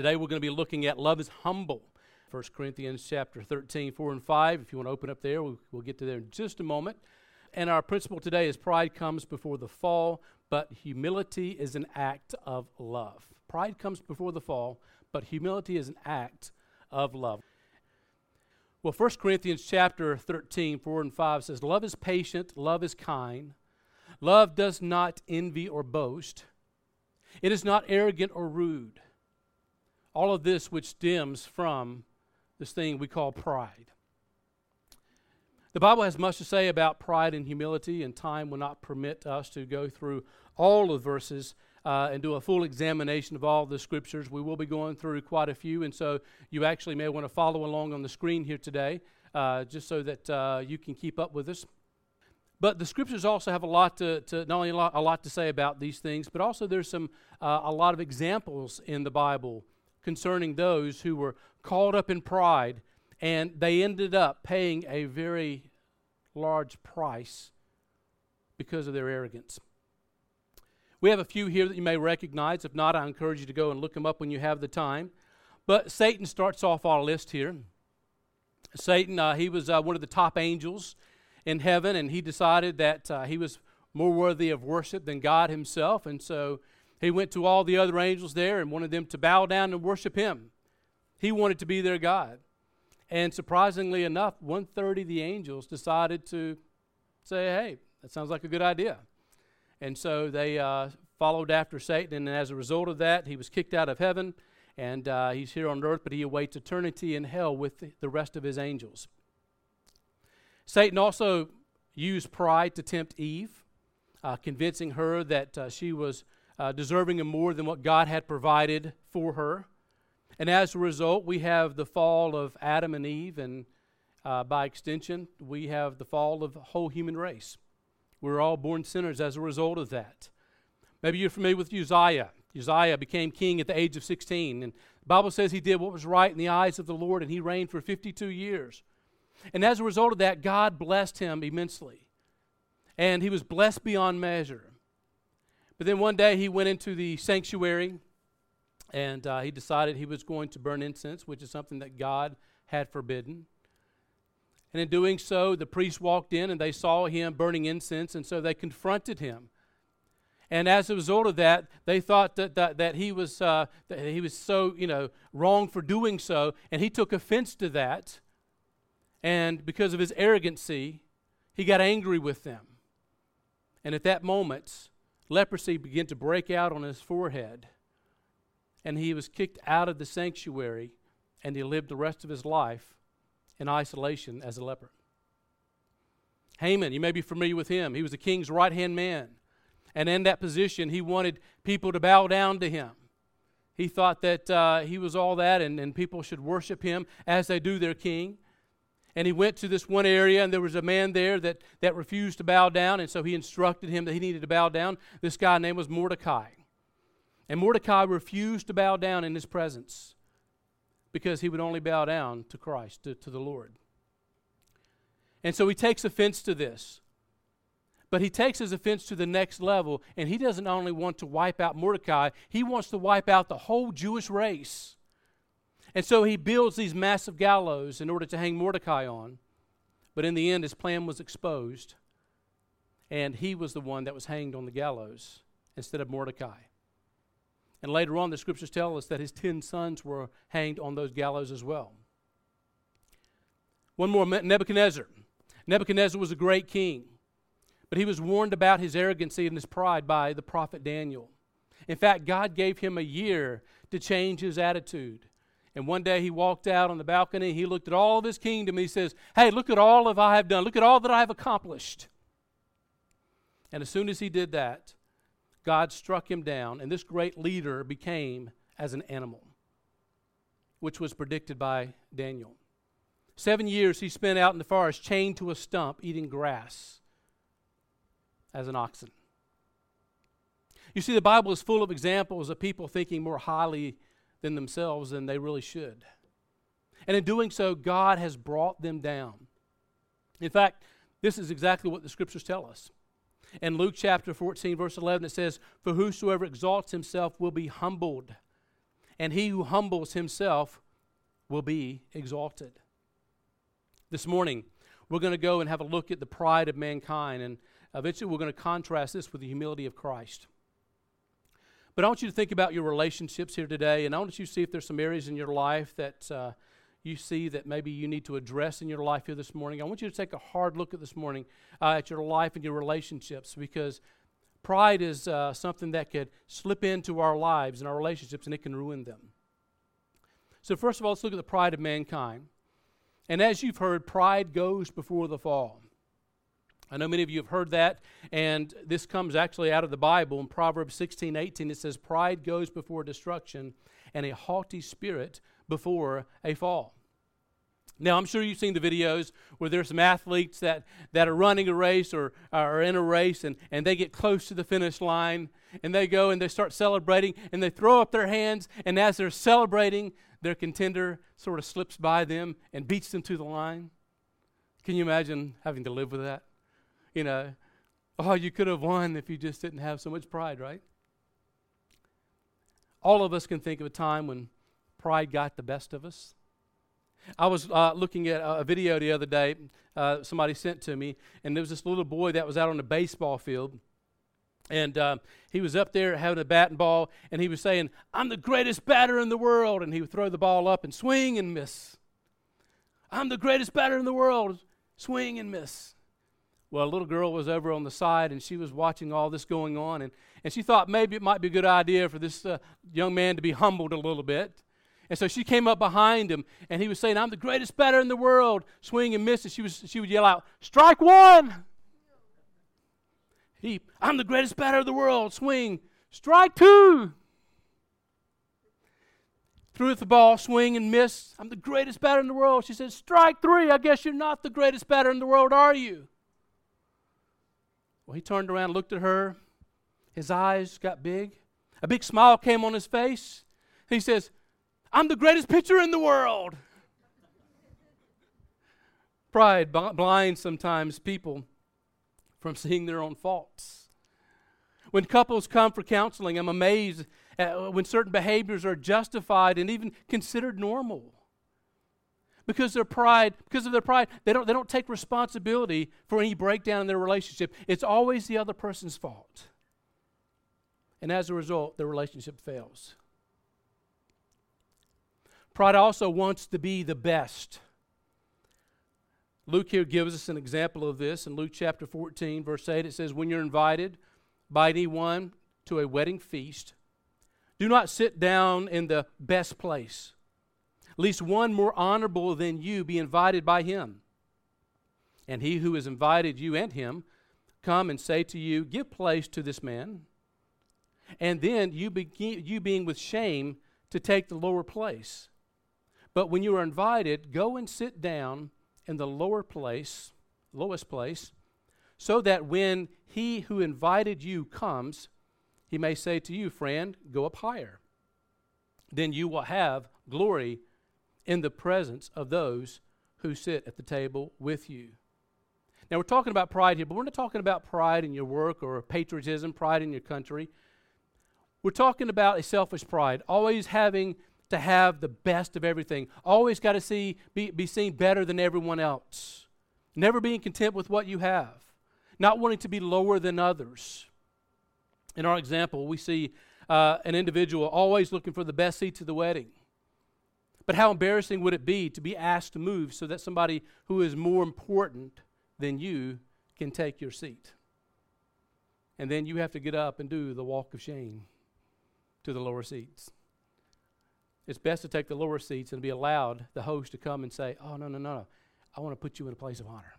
Today we're going to be looking at love is humble. 1 Corinthians chapter 13, 4 and 5. If you want to open up there, we'll, get to there in just a moment. And our principle today is pride comes before the fall, but humility is an act of love. Pride comes before the fall, but humility is an act of love. Well, 1 Corinthians chapter 13, 4 and 5 says, Love is patient, love is kind. Love does not envy or boast. It is not arrogant or rude. All of this which stems from this thing we call pride. The Bible has much to say about pride and humility, and time will not permit us to go through all the verses uh, and do a full examination of all the scriptures. We will be going through quite a few, and so you actually may want to follow along on the screen here today, uh, just so that uh, you can keep up with us. But the scriptures also have a lot to, to not only a lot, a lot, to say about these things, but also there's some uh, a lot of examples in the Bible concerning those who were caught up in pride and they ended up paying a very large price because of their arrogance. We have a few here that you may recognize. If not, I encourage you to go and look them up when you have the time. But Satan starts off our list here. Satan, uh, he was uh, one of the top angels in heaven, and he decided that uh, he was more worthy of worship than God himself. And so he went to all the other angels there and wanted them to bow down and worship him. He wanted to be their God. And surprisingly enough, one third of the angels decided to say, hey, that sounds like a good idea. And so they uh, followed after Satan, and as a result of that, he was kicked out of heaven, and uh, he's here on earth, but he awaits eternity in hell with the rest of his angels. Satan also used pride to tempt Eve, uh, convincing her that uh, she was uh, deserving of more than what God had provided for her. And as a result, we have the fall of Adam and Eve, and uh, by extension, we have the fall of the whole human race. We're all born sinners as a result of that. Maybe you're familiar with Uzziah. Uzziah became king at the age of 16, and the Bible says he did what was right in the eyes of the Lord, and he reigned for 52 years. And as a result of that, God blessed him immensely. And he was blessed beyond measure. But then one day he went into the sanctuary and uh, he decided he was going to burn incense, which is something that God had forbidden. And in doing so, the priest walked in and they saw him burning incense, and so they confronted him. And as a result of that, they thought that, that, that he was uh, that he was so you know wrong for doing so, and he took offense to that. And because of his arrogancy, he got angry with them. And at that moment, leprosy began to break out on his forehead and he was kicked out of the sanctuary, and he lived the rest of his life in isolation as a leper. Haman, you may be familiar with him. He was the king's right hand man. And in that position, he wanted people to bow down to him. He thought that uh, he was all that and, and people should worship him as they do their king. And he went to this one area, and there was a man there that, that refused to bow down, and so he instructed him that he needed to bow down. This guy's name was Mordecai. And Mordecai refused to bow down in his presence because he would only bow down to Christ, to, to the Lord. And so he takes offense to this. But he takes his offense to the next level, and he doesn't only want to wipe out Mordecai, he wants to wipe out the whole Jewish race. And so he builds these massive gallows in order to hang Mordecai on. But in the end, his plan was exposed, and he was the one that was hanged on the gallows instead of Mordecai. And later on, the scriptures tell us that his ten sons were hanged on those gallows as well. One more Nebuchadnezzar. Nebuchadnezzar was a great king, but he was warned about his arrogancy and his pride by the prophet Daniel. In fact, God gave him a year to change his attitude. And one day he walked out on the balcony, he looked at all of his kingdom, he says, Hey, look at all that I have done, look at all that I have accomplished. And as soon as he did that, God struck him down, and this great leader became as an animal, which was predicted by Daniel. Seven years he spent out in the forest, chained to a stump, eating grass as an oxen. You see, the Bible is full of examples of people thinking more highly than themselves than they really should. And in doing so, God has brought them down. In fact, this is exactly what the scriptures tell us. In Luke chapter 14, verse 11, it says, For whosoever exalts himself will be humbled, and he who humbles himself will be exalted. This morning, we're going to go and have a look at the pride of mankind, and eventually we're going to contrast this with the humility of Christ. But I want you to think about your relationships here today, and I want you to see if there's some areas in your life that uh, you see that maybe you need to address in your life here this morning. I want you to take a hard look at this morning uh, at your life and your relationships because pride is uh, something that could slip into our lives and our relationships, and it can ruin them. So, first of all, let's look at the pride of mankind. And as you've heard, pride goes before the fall. I know many of you have heard that, and this comes actually out of the Bible. In Proverbs 16 18, it says, Pride goes before destruction, and a haughty spirit before a fall. Now, I'm sure you've seen the videos where there's some athletes that, that are running a race or are in a race and, and they get close to the finish line and they go and they start celebrating and they throw up their hands. And as they're celebrating, their contender sort of slips by them and beats them to the line. Can you imagine having to live with that? You know, oh, you could have won if you just didn't have so much pride, right? All of us can think of a time when pride got the best of us. I was uh, looking at a video the other day, uh, somebody sent to me, and there was this little boy that was out on the baseball field and uh, he was up there having a bat and ball, and he was saying, I'm the greatest batter in the world. And he would throw the ball up and swing and miss. I'm the greatest batter in the world, swing and miss. Well, a little girl was over on the side, and she was watching all this going on, and, and she thought maybe it might be a good idea for this uh, young man to be humbled a little bit. And so she came up behind him, and he was saying, I'm the greatest batter in the world, swing and miss. And she, was, she would yell out, Strike one! He, I'm the greatest batter of the world. Swing. Strike two. Threw at the ball, swing and miss. I'm the greatest batter in the world. She said, Strike three. I guess you're not the greatest batter in the world, are you? Well, he turned around, and looked at her. His eyes got big. A big smile came on his face. He says, I'm the greatest pitcher in the world. Pride blinds sometimes people from seeing their own faults. When couples come for counseling, I'm amazed at uh, when certain behaviors are justified and even considered normal. Because their pride, because of their pride, they don't, they don't take responsibility for any breakdown in their relationship. It's always the other person's fault. And as a result, their relationship fails. Pride also wants to be the best. Luke here gives us an example of this in Luke chapter 14, verse 8. It says, When you're invited by anyone to a wedding feast, do not sit down in the best place, least one more honorable than you be invited by him. And he who has invited you and him come and say to you, Give place to this man. And then you, begin, you being with shame to take the lower place. But when you are invited, go and sit down in the lower place, lowest place, so that when he who invited you comes, he may say to you, Friend, go up higher. Then you will have glory in the presence of those who sit at the table with you. Now, we're talking about pride here, but we're not talking about pride in your work or patriotism, pride in your country. We're talking about a selfish pride, always having to have the best of everything. Always got to see be, be seen better than everyone else. Never being content with what you have. Not wanting to be lower than others. In our example, we see uh, an individual always looking for the best seats at the wedding. But how embarrassing would it be to be asked to move so that somebody who is more important than you can take your seat? And then you have to get up and do the walk of shame to the lower seats it's best to take the lower seats and be allowed the host to come and say, Oh, no, no, no, no. I want to put you in a place of honor.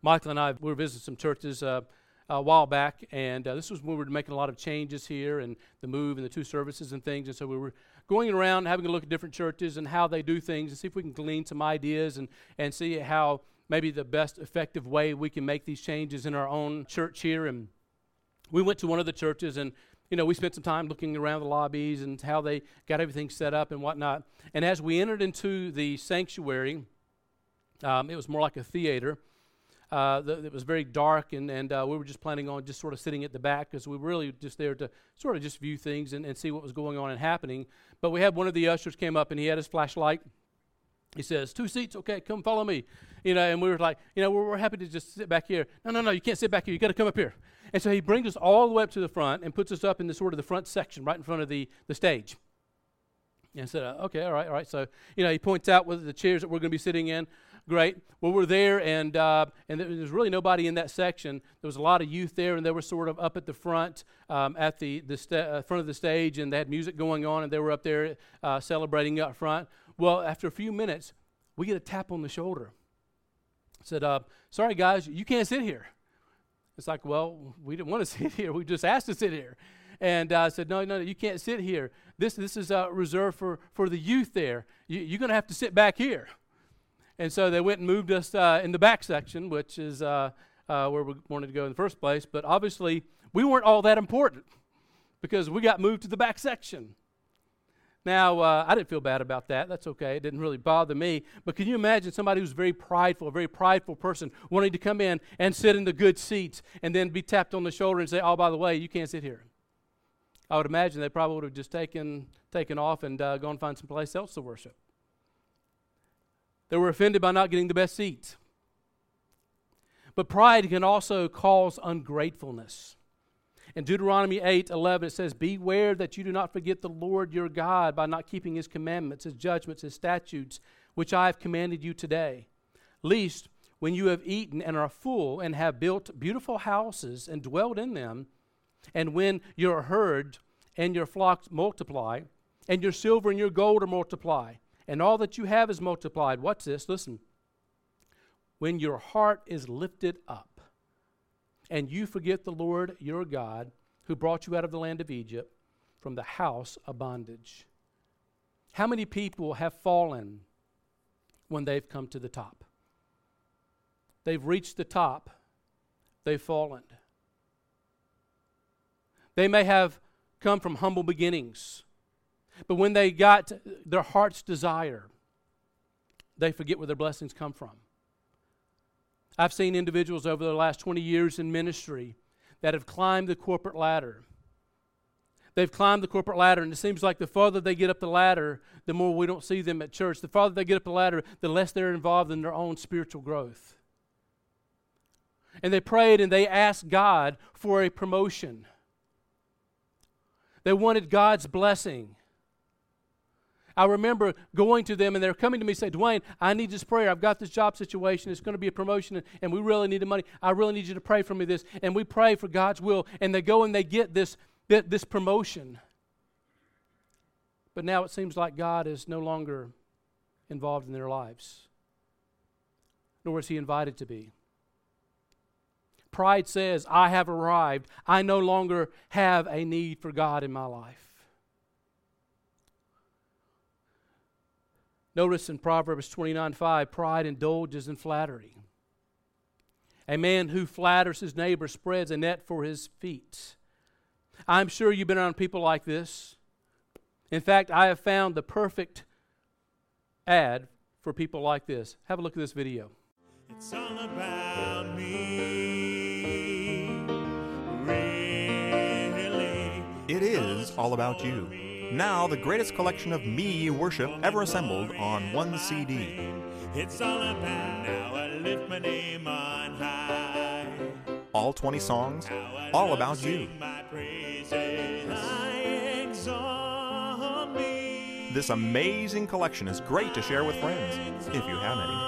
Michael and I we were visiting some churches uh, a while back, and uh, this was when we were making a lot of changes here and the move and the two services and things. And so we were going around having a look at different churches and how they do things and see if we can glean some ideas and, and see how maybe the best effective way we can make these changes in our own church here. And we went to one of the churches, and you know, we spent some time looking around the lobbies and how they got everything set up and whatnot. And as we entered into the sanctuary, um, it was more like a theater. Uh, the, it was very dark, and, and uh, we were just planning on just sort of sitting at the back because we were really just there to sort of just view things and, and see what was going on and happening. But we had one of the ushers came up, and he had his flashlight. He says, two seats, okay, come follow me. You know, and we were like, you know, we're, we're happy to just sit back here. No, no, no, you can't sit back here. You got to come up here. And so he brings us all the way up to the front and puts us up in the sort of the front section, right in front of the, the stage. And I said, uh, okay, all right, all right. So, you know, he points out what the chairs that we're going to be sitting in. Great. Well, we're there, and uh, and there was really nobody in that section. There was a lot of youth there, and they were sort of up at the front, um, at the the uh, front of the stage, and they had music going on, and they were up there uh, celebrating up front. Well, after a few minutes, we get a tap on the shoulder. said, uh, "Sorry, guys, you can't sit here." It's like, well, we didn't want to sit here. We just asked to sit here. And I uh, said, no, no, no, you can't sit here. This, this is uh, reserved for, for the youth there. You, are going to have to sit back here. And so they went and moved us uh, in the back section, which is uh, uh, where we wanted to go in the first place. But obviously, we weren't all that important because we got moved to the back section. Now, uh, I didn't feel bad about that. That's okay. It didn't really bother me. But can you imagine somebody who's very prideful, a very prideful person, wanting to come in and sit in the good seats and then be tapped on the shoulder and say, oh, by the way, you can't sit here? I would imagine they probably would have just taken, taken off and uh, gone find some place else to worship. They were offended by not getting the best seats. But pride can also cause ungratefulness. In Deuteronomy 8 11, it says, Beware that you do not forget the Lord your God by not keeping his commandments, his judgments, his statutes, which I have commanded you today. Least, when you have eaten and are full, and have built beautiful houses and dwelled in them, and when your herd and your flocks multiply, and your silver and your gold are multiplied, and all that you have is multiplied. What's this? Listen. When your heart is lifted up, and you forget the Lord your God, who brought you out of the land of Egypt from the house of bondage. How many people have fallen when they've come to the top? They've reached the top, they've fallen. They may have come from humble beginnings, but when they got their heart's desire, they forget where their blessings come from. I've seen individuals over the last 20 years in ministry that have climbed the corporate ladder. They've climbed the corporate ladder, and it seems like the farther they get up the ladder, the more we don't see them at church. The farther they get up the ladder, the less they're involved in their own spiritual growth. And they prayed and they asked God for a promotion. They wanted God's blessing. I remember going to them and they're coming to me and say, Dwayne, I need this prayer. I've got this job situation. It's going to be a promotion and we really need the money. I really need you to pray for me this. And we pray for God's will. And they go and they get this, this promotion. But now it seems like God is no longer involved in their lives, nor is He invited to be. Pride says, I have arrived. I no longer have a need for God in my life. Notice in Proverbs 29 5, pride indulges in flattery. A man who flatters his neighbor spreads a net for his feet. I'm sure you've been around people like this. In fact, I have found the perfect ad for people like this. Have a look at this video. It's all about me. Really. It is all about you. Now, the greatest collection of me worship ever assembled on one CD. It's all about now I lift my name on high. All 20 songs, all about you. This amazing collection is great to share with friends, if you have any.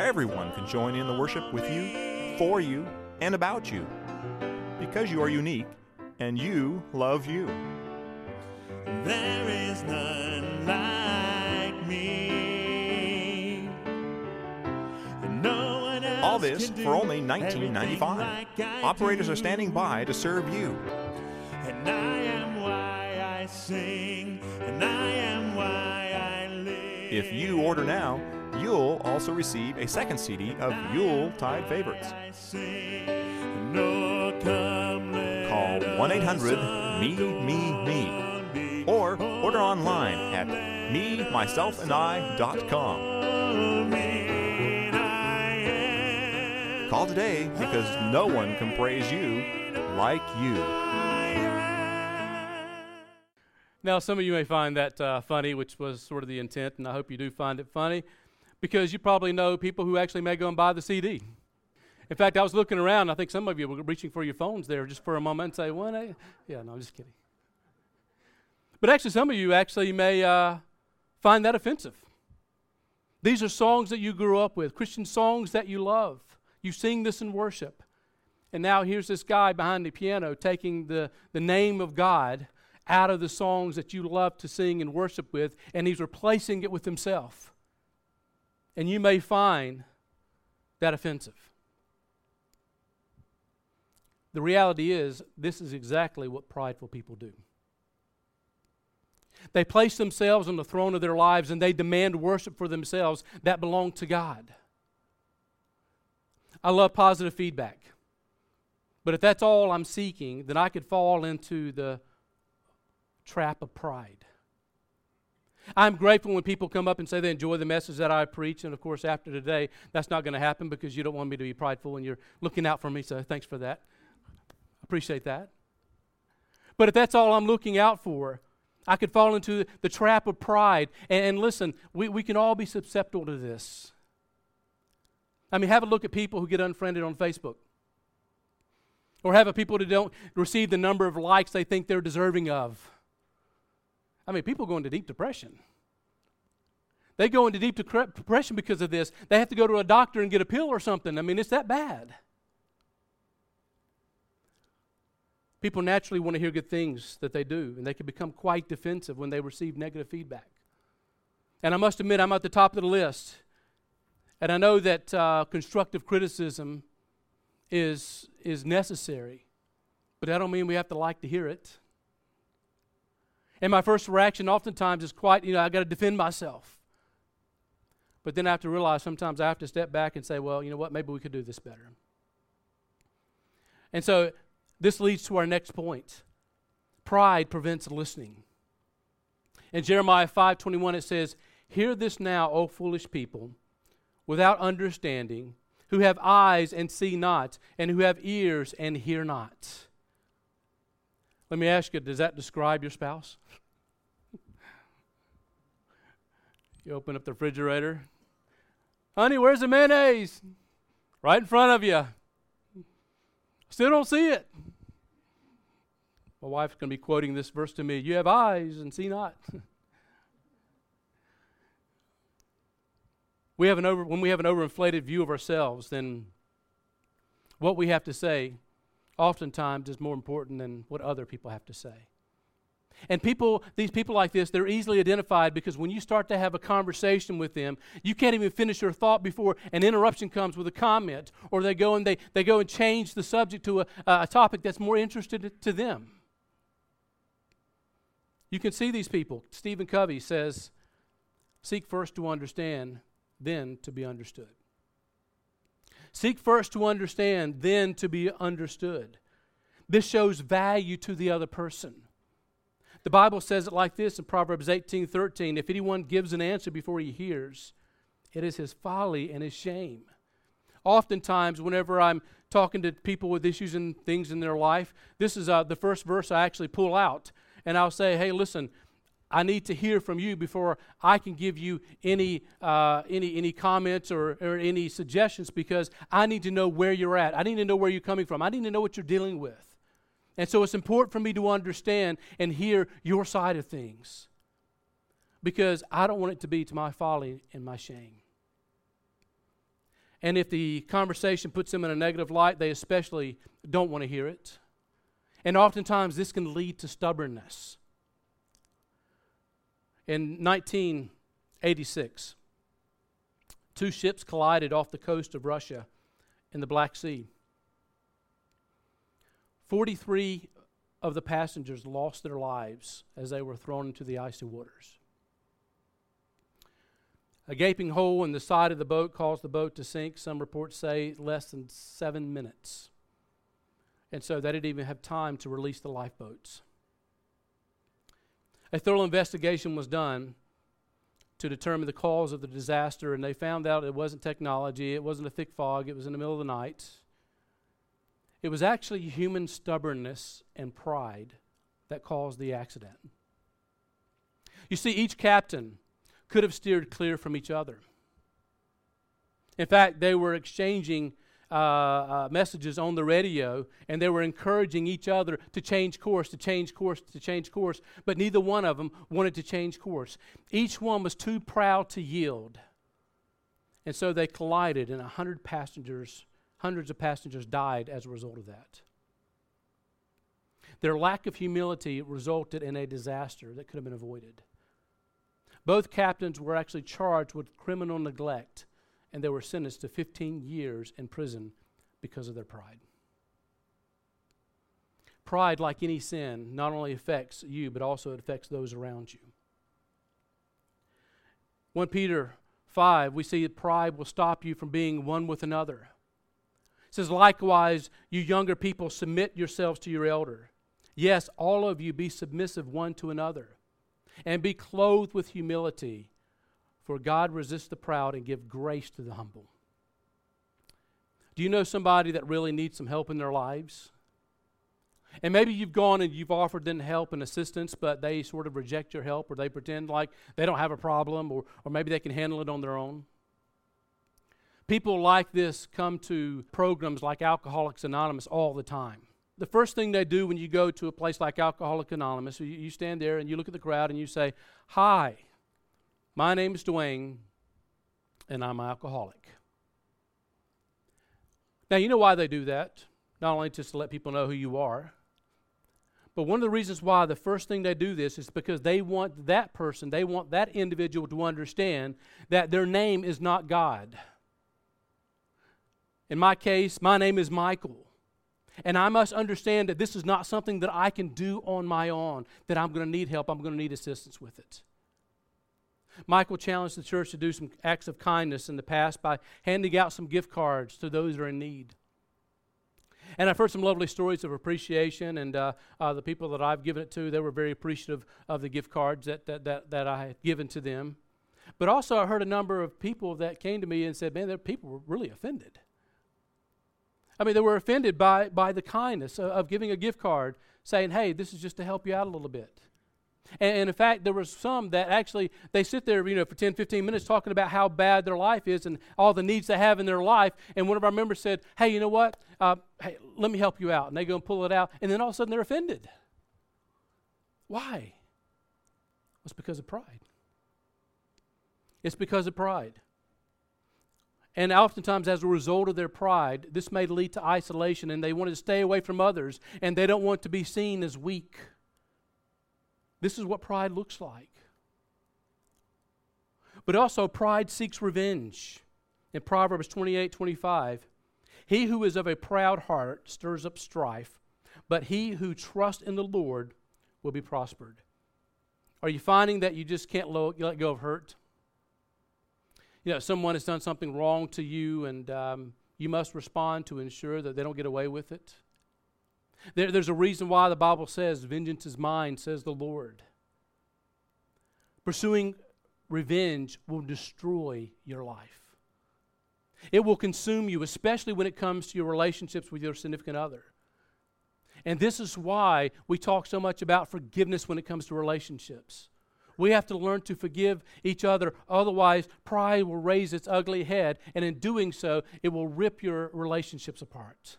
Everyone can join in the worship with you, for you, and about you because you are unique and you love you. There is none like me. No All this for only $19.95. Like Operators are standing by to serve you. And I am why I sing, and I am why I live. If you order now, you'll also receive a second CD of Yule Tide favorites. Call 1 800 Me, Me, Me or order online at me, myself, and I.com. Call today because no one can praise you like you. Now, some of you may find that uh, funny, which was sort of the intent, and I hope you do find it funny because you probably know people who actually may go and buy the CD. In fact, I was looking around. I think some of you were reaching for your phones there just for a moment and say, "What?" Eh? Yeah, no, I'm just kidding. But actually, some of you actually may uh, find that offensive. These are songs that you grew up with, Christian songs that you love. You sing this in worship. And now here's this guy behind the piano taking the, the name of God out of the songs that you love to sing and worship with, and he's replacing it with himself. And you may find that offensive. The reality is, this is exactly what prideful people do. They place themselves on the throne of their lives and they demand worship for themselves that belong to God. I love positive feedback. But if that's all I'm seeking, then I could fall into the trap of pride. I'm grateful when people come up and say they enjoy the message that I preach. And of course, after today, that's not going to happen because you don't want me to be prideful and you're looking out for me. So thanks for that. Appreciate that. But if that's all I'm looking out for, I could fall into the trap of pride. And, and listen, we, we can all be susceptible to this. I mean, have a look at people who get unfriended on Facebook. Or have a people that don't receive the number of likes they think they're deserving of. I mean, people go into deep depression. They go into deep depression because of this. They have to go to a doctor and get a pill or something. I mean, it's that bad. People naturally want to hear good things that they do, and they can become quite defensive when they receive negative feedback. And I must admit, I'm at the top of the list. And I know that uh, constructive criticism is, is necessary, but that don't mean we have to like to hear it. And my first reaction oftentimes is quite, you know, I got to defend myself. But then I have to realize sometimes I have to step back and say, well, you know what, maybe we could do this better. And so this leads to our next point. Pride prevents listening. In Jeremiah 5:21 it says, "Hear this now, O foolish people, without understanding, who have eyes and see not, and who have ears and hear not." Let me ask you, does that describe your spouse? you open up the refrigerator. Honey, where's the mayonnaise? Right in front of you. Still don't see it. My wife's going to be quoting this verse to me You have eyes and see not. we have an over, when we have an overinflated view of ourselves, then what we have to say oftentimes is more important than what other people have to say. And people, these people like this, they're easily identified because when you start to have a conversation with them, you can't even finish your thought before an interruption comes with a comment, or they go and they, they go and change the subject to a, a topic that's more interested to them. You can see these people. Stephen Covey says, Seek first to understand, then to be understood. Seek first to understand, then to be understood. This shows value to the other person. The Bible says it like this in Proverbs 18 13 If anyone gives an answer before he hears, it is his folly and his shame. Oftentimes, whenever I'm talking to people with issues and things in their life, this is uh, the first verse I actually pull out. And I'll say, hey, listen, I need to hear from you before I can give you any, uh, any, any comments or, or any suggestions because I need to know where you're at. I need to know where you're coming from. I need to know what you're dealing with. And so it's important for me to understand and hear your side of things because I don't want it to be to my folly and my shame. And if the conversation puts them in a negative light, they especially don't want to hear it. And oftentimes this can lead to stubbornness. In 1986, two ships collided off the coast of Russia in the Black Sea. 43 of the passengers lost their lives as they were thrown into the icy waters. A gaping hole in the side of the boat caused the boat to sink, some reports say less than seven minutes. And so they didn't even have time to release the lifeboats. A thorough investigation was done to determine the cause of the disaster, and they found out it wasn't technology, it wasn't a thick fog, it was in the middle of the night. It was actually human stubbornness and pride that caused the accident. You see, each captain could have steered clear from each other. In fact, they were exchanging uh, uh, messages on the radio and they were encouraging each other to change course, to change course, to change course, but neither one of them wanted to change course. Each one was too proud to yield. And so they collided, and a hundred passengers, hundreds of passengers died as a result of that. Their lack of humility resulted in a disaster that could have been avoided. Both captains were actually charged with criminal neglect and they were sentenced to 15 years in prison because of their pride. Pride, like any sin, not only affects you, but also it affects those around you. 1 Peter 5, we see that pride will stop you from being one with another. It says, Likewise, you younger people, submit yourselves to your elder. Yes, all of you be submissive one to another, and be clothed with humility. For God resists the proud and give grace to the humble. Do you know somebody that really needs some help in their lives? And maybe you've gone and you've offered them help and assistance, but they sort of reject your help or they pretend like they don't have a problem or, or maybe they can handle it on their own. People like this come to programs like Alcoholics Anonymous all the time. The first thing they do when you go to a place like Alcoholics Anonymous, you, you stand there and you look at the crowd and you say, Hi, my name is Dwayne, and I'm an alcoholic. Now, you know why they do that? Not only just to let people know who you are, but one of the reasons why the first thing they do this is because they want that person, they want that individual to understand that their name is not God. In my case, my name is Michael. And I must understand that this is not something that I can do on my own, that I'm going to need help, I'm going to need assistance with it. Michael challenged the church to do some acts of kindness in the past by handing out some gift cards to those who are in need. And I've heard some lovely stories of appreciation, and uh, uh, the people that I've given it to, they were very appreciative of the gift cards that, that, that, that I had given to them. But also, I heard a number of people that came to me and said, Man, the people were really offended. I mean, they were offended by, by the kindness of, of giving a gift card, saying, Hey, this is just to help you out a little bit. And, and, in fact, there was some that actually they sit there, you know, for 10, 15 minutes talking about how bad their life is and all the needs they have in their life. And one of our members said, "Hey, you know what? Uh, hey, let me help you out." And they go and pull it out, and then all of a sudden they're offended. Why? It's because of pride. It's because of pride. And oftentimes, as a result of their pride, this may lead to isolation, and they want to stay away from others, and they don't want to be seen as weak. This is what pride looks like. But also, pride seeks revenge. In Proverbs 28 25, he who is of a proud heart stirs up strife, but he who trusts in the Lord will be prospered. Are you finding that you just can't let go of hurt? You know, someone has done something wrong to you, and um, you must respond to ensure that they don't get away with it. There, there's a reason why the Bible says, Vengeance is mine, says the Lord. Pursuing revenge will destroy your life. It will consume you, especially when it comes to your relationships with your significant other. And this is why we talk so much about forgiveness when it comes to relationships. We have to learn to forgive each other, otherwise, pride will raise its ugly head, and in doing so, it will rip your relationships apart.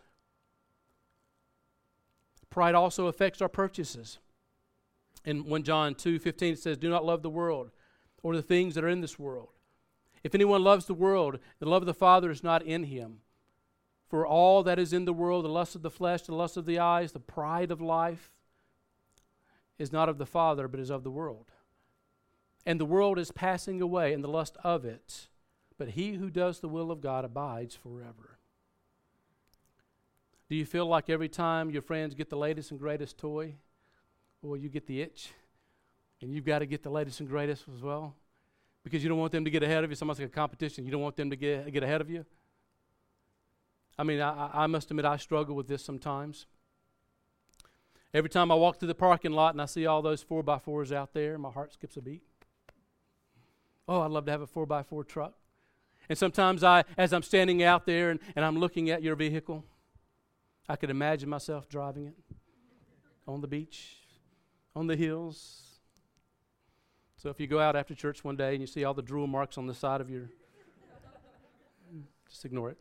Pride also affects our purchases. In 1 John 2 15, it says, Do not love the world or the things that are in this world. If anyone loves the world, the love of the Father is not in him. For all that is in the world, the lust of the flesh, the lust of the eyes, the pride of life, is not of the Father, but is of the world. And the world is passing away, and the lust of it. But he who does the will of God abides forever. Do you feel like every time your friends get the latest and greatest toy, well, you get the itch, and you've got to get the latest and greatest as well? Because you don't want them to get ahead of you. Somebody's like a competition. You don't want them to get, get ahead of you. I mean, I, I must admit, I struggle with this sometimes. Every time I walk through the parking lot and I see all those four by fours out there, my heart skips a beat. Oh, I'd love to have a 4 by 4 truck. And sometimes I, as I'm standing out there and, and I'm looking at your vehicle, I could imagine myself driving it on the beach, on the hills. So if you go out after church one day and you see all the drool marks on the side of your, just ignore it.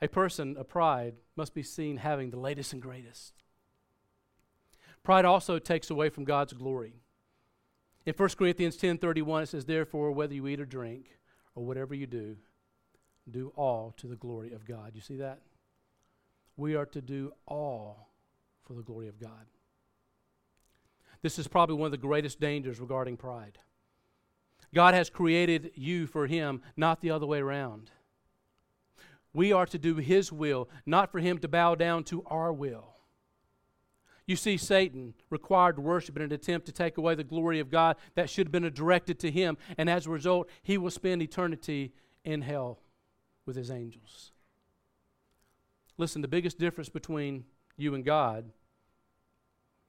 A person of pride must be seen having the latest and greatest. Pride also takes away from God's glory. In 1 Corinthians 10:31 it says therefore whether you eat or drink or whatever you do do all to the glory of God. You see that? We are to do all for the glory of God. This is probably one of the greatest dangers regarding pride. God has created you for Him, not the other way around. We are to do His will, not for Him to bow down to our will. You see, Satan required worship in an attempt to take away the glory of God that should have been directed to him, and as a result, he will spend eternity in hell with his angels. Listen, the biggest difference between you and God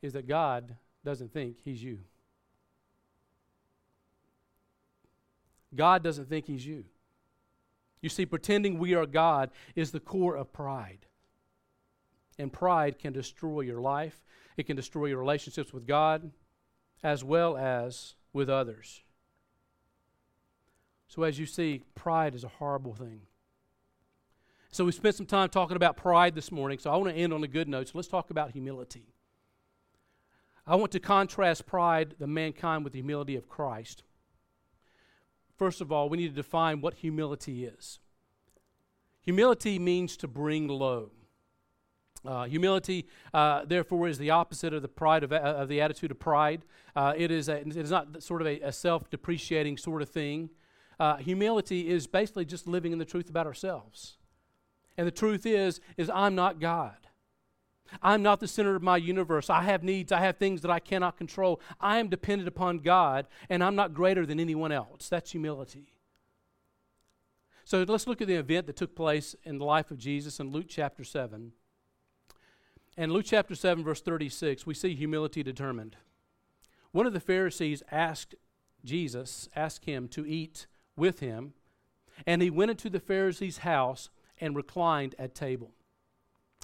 is that God doesn't think he's you. God doesn't think he's you. You see, pretending we are God is the core of pride. And pride can destroy your life, it can destroy your relationships with God as well as with others. So, as you see, pride is a horrible thing. So, we spent some time talking about pride this morning, so I want to end on a good note. So, let's talk about humility. I want to contrast pride, the mankind, with the humility of Christ. First of all, we need to define what humility is. Humility means to bring low. Uh, humility, uh, therefore, is the opposite of the pride of, uh, of the attitude of pride. Uh, it is a, it is not sort of a, a self-depreciating sort of thing. Uh, humility is basically just living in the truth about ourselves. And the truth is, is I'm not God. I'm not the center of my universe. I have needs. I have things that I cannot control. I am dependent upon God, and I'm not greater than anyone else. That's humility. So let's look at the event that took place in the life of Jesus in Luke chapter 7. In Luke chapter 7, verse 36, we see humility determined. One of the Pharisees asked Jesus, asked him to eat with him, and he went into the Pharisee's house and reclined at table.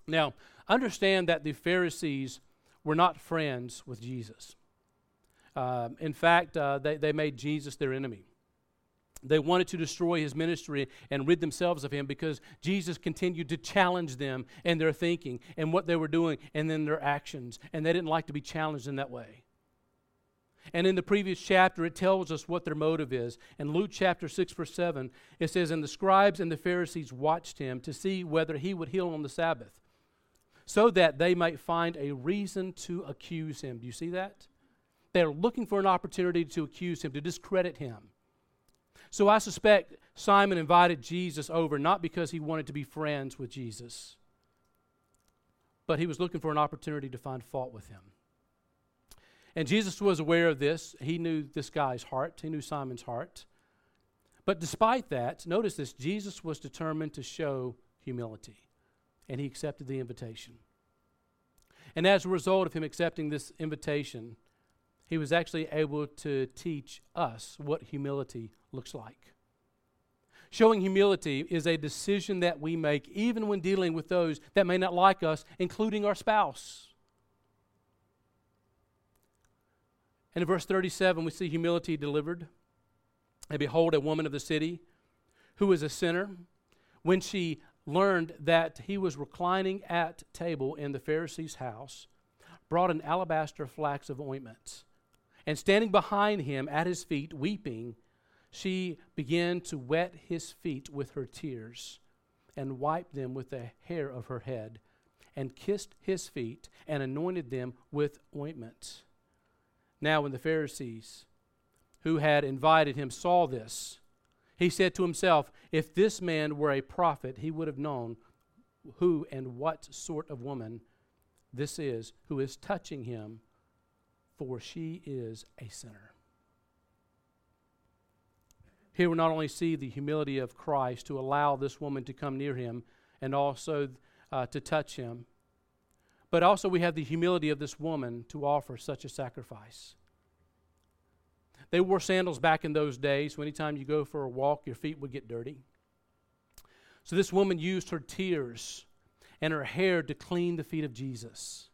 Now, understand that the Pharisees were not friends with Jesus. Uh, in fact, uh, they, they made Jesus their enemy. They wanted to destroy his ministry and rid themselves of him because Jesus continued to challenge them in their thinking and what they were doing and then their actions. And they didn't like to be challenged in that way. And in the previous chapter, it tells us what their motive is. In Luke chapter 6, verse 7, it says, And the scribes and the Pharisees watched him to see whether he would heal on the Sabbath, so that they might find a reason to accuse him. Do you see that? They're looking for an opportunity to accuse him, to discredit him. So I suspect Simon invited Jesus over not because he wanted to be friends with Jesus, but he was looking for an opportunity to find fault with him. And Jesus was aware of this. He knew this guy's heart, he knew Simon's heart. But despite that, notice this Jesus was determined to show humility, and he accepted the invitation. And as a result of him accepting this invitation, he was actually able to teach us what humility looks like. Showing humility is a decision that we make even when dealing with those that may not like us, including our spouse. And in verse 37, we see humility delivered. And behold, a woman of the city who was a sinner, when she learned that he was reclining at table in the Pharisee's house, brought an alabaster flask of ointment and standing behind him at his feet, weeping, she began to wet his feet with her tears and wiped them with the hair of her head and kissed his feet and anointed them with ointment. Now, when the Pharisees who had invited him saw this, he said to himself, If this man were a prophet, he would have known who and what sort of woman this is who is touching him for she is a sinner. Here we not only see the humility of Christ to allow this woman to come near him and also uh, to touch him, But also, we have the humility of this woman to offer such a sacrifice. They wore sandals back in those days, so anytime you go for a walk, your feet would get dirty. So, this woman used her tears and her hair to clean the feet of Jesus.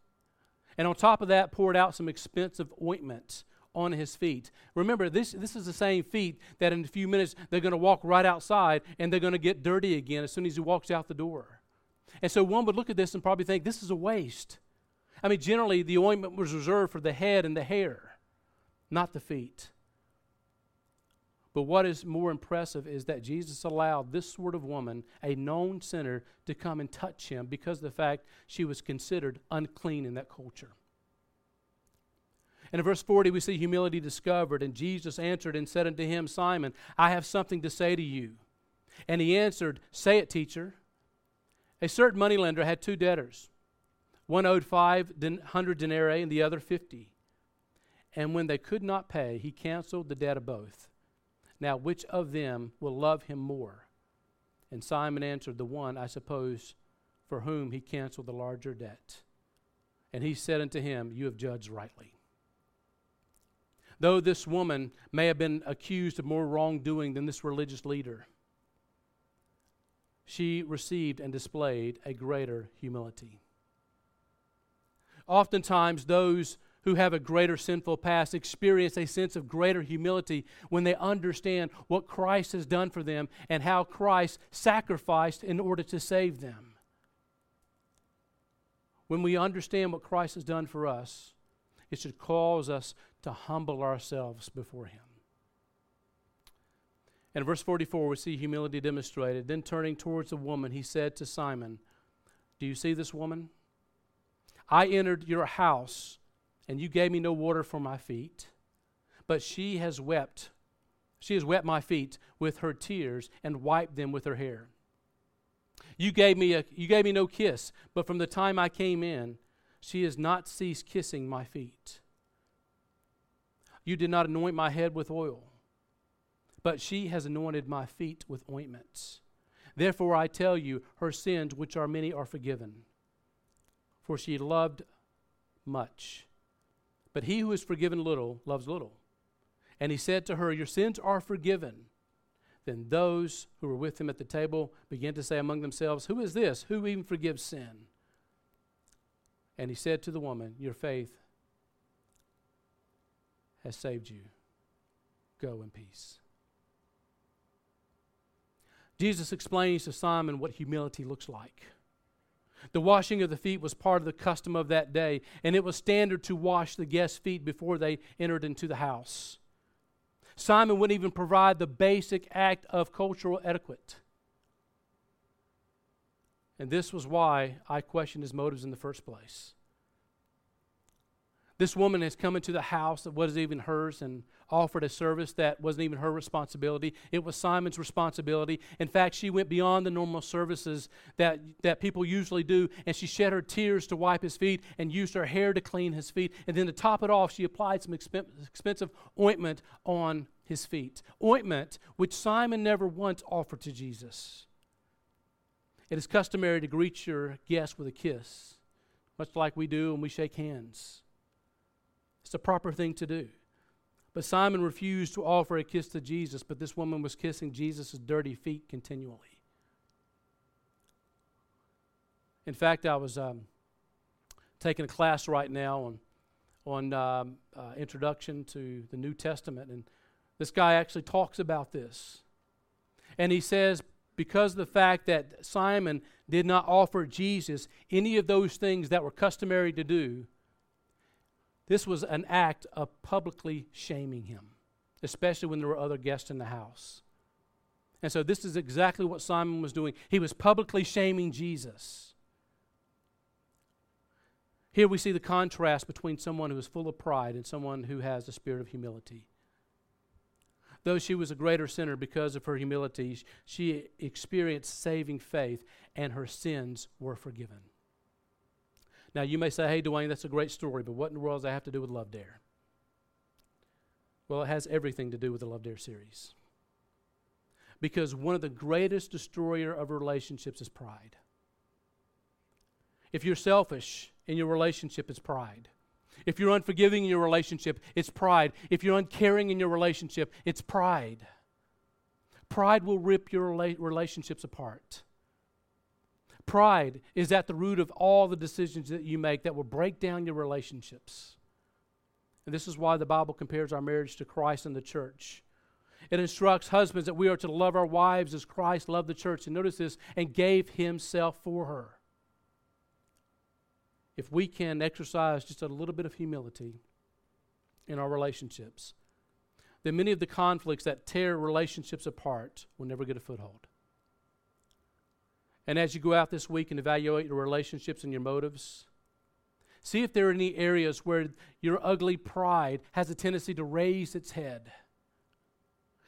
And on top of that, poured out some expensive ointment on his feet. Remember, this, this is the same feet that in a few minutes they're going to walk right outside and they're going to get dirty again as soon as he walks out the door. And so one would look at this and probably think, this is a waste. I mean, generally, the ointment was reserved for the head and the hair, not the feet. But what is more impressive is that Jesus allowed this sort of woman, a known sinner, to come and touch him because of the fact she was considered unclean in that culture. And in verse 40, we see humility discovered. And Jesus answered and said unto him, Simon, I have something to say to you. And he answered, Say it, teacher. A certain moneylender had two debtors. One owed 500 denarii and the other 50. And when they could not pay, he canceled the debt of both. Now, which of them will love him more? And Simon answered, The one, I suppose, for whom he canceled the larger debt. And he said unto him, You have judged rightly. Though this woman may have been accused of more wrongdoing than this religious leader, she received and displayed a greater humility. Oftentimes, those who have a greater sinful past experience a sense of greater humility when they understand what Christ has done for them and how Christ sacrificed in order to save them. When we understand what Christ has done for us, it should cause us to humble ourselves before Him. In verse 44, we see humility demonstrated. Then turning towards the woman, he said to Simon, Do you see this woman? I entered your house and you gave me no water for my feet. But she has wept. She has wet my feet with her tears and wiped them with her hair. You gave me a you gave me no kiss, but from the time I came in, she has not ceased kissing my feet. You did not anoint my head with oil, but she has anointed my feet with ointments. Therefore I tell you, her sins, which are many, are forgiven. For she loved much. But he who is forgiven little loves little. And he said to her, Your sins are forgiven. Then those who were with him at the table began to say among themselves, Who is this? Who even forgives sin? And he said to the woman, Your faith has saved you. Go in peace. Jesus explains to Simon what humility looks like. The washing of the feet was part of the custom of that day, and it was standard to wash the guests' feet before they entered into the house. Simon wouldn't even provide the basic act of cultural etiquette. And this was why I questioned his motives in the first place. This woman has come into the house that wasn't even hers and offered a service that wasn't even her responsibility. It was Simon's responsibility. In fact, she went beyond the normal services that, that people usually do, and she shed her tears to wipe his feet and used her hair to clean his feet. And then to top it off, she applied some exp- expensive ointment on his feet. Ointment which Simon never once offered to Jesus. It is customary to greet your guests with a kiss, much like we do when we shake hands. It's the proper thing to do. But Simon refused to offer a kiss to Jesus, but this woman was kissing Jesus' dirty feet continually. In fact, I was um, taking a class right now on, on um, uh, introduction to the New Testament, and this guy actually talks about this. And he says, because of the fact that Simon did not offer Jesus any of those things that were customary to do, this was an act of publicly shaming him, especially when there were other guests in the house. And so, this is exactly what Simon was doing. He was publicly shaming Jesus. Here we see the contrast between someone who is full of pride and someone who has a spirit of humility. Though she was a greater sinner because of her humility, she experienced saving faith and her sins were forgiven. Now, you may say, hey, Dwayne, that's a great story, but what in the world does that have to do with Love Dare? Well, it has everything to do with the Love Dare series. Because one of the greatest destroyer of relationships is pride. If you're selfish in your relationship, it's pride. If you're unforgiving in your relationship, it's pride. If you're uncaring in your relationship, it's pride. Pride will rip your relationships apart. Pride is at the root of all the decisions that you make that will break down your relationships. And this is why the Bible compares our marriage to Christ and the church. It instructs husbands that we are to love our wives as Christ loved the church. And notice this, and gave himself for her. If we can exercise just a little bit of humility in our relationships, then many of the conflicts that tear relationships apart will never get a foothold. And as you go out this week and evaluate your relationships and your motives, see if there are any areas where your ugly pride has a tendency to raise its head.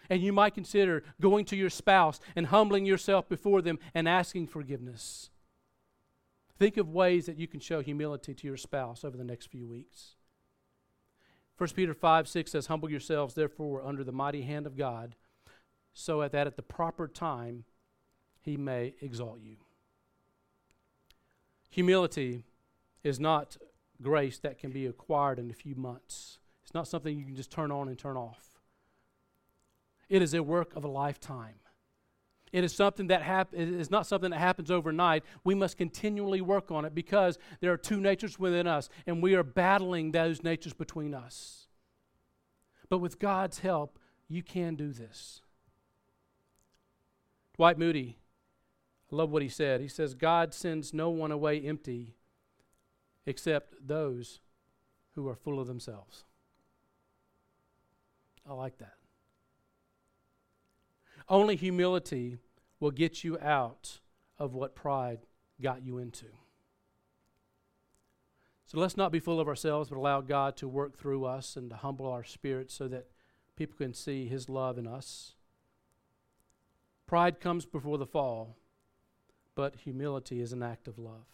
And you might consider going to your spouse and humbling yourself before them and asking forgiveness. Think of ways that you can show humility to your spouse over the next few weeks. 1 Peter 5 6 says, Humble yourselves, therefore, under the mighty hand of God, so that at the proper time he may exalt you. Humility is not grace that can be acquired in a few months. It's not something you can just turn on and turn off. It is a work of a lifetime. It is something that hap- it is not something that happens overnight. We must continually work on it because there are two natures within us, and we are battling those natures between us. But with God's help, you can do this. Dwight Moody I love what he said. He says, God sends no one away empty except those who are full of themselves. I like that. Only humility will get you out of what pride got you into. So let's not be full of ourselves, but allow God to work through us and to humble our spirits so that people can see His love in us. Pride comes before the fall but humility is an act of love.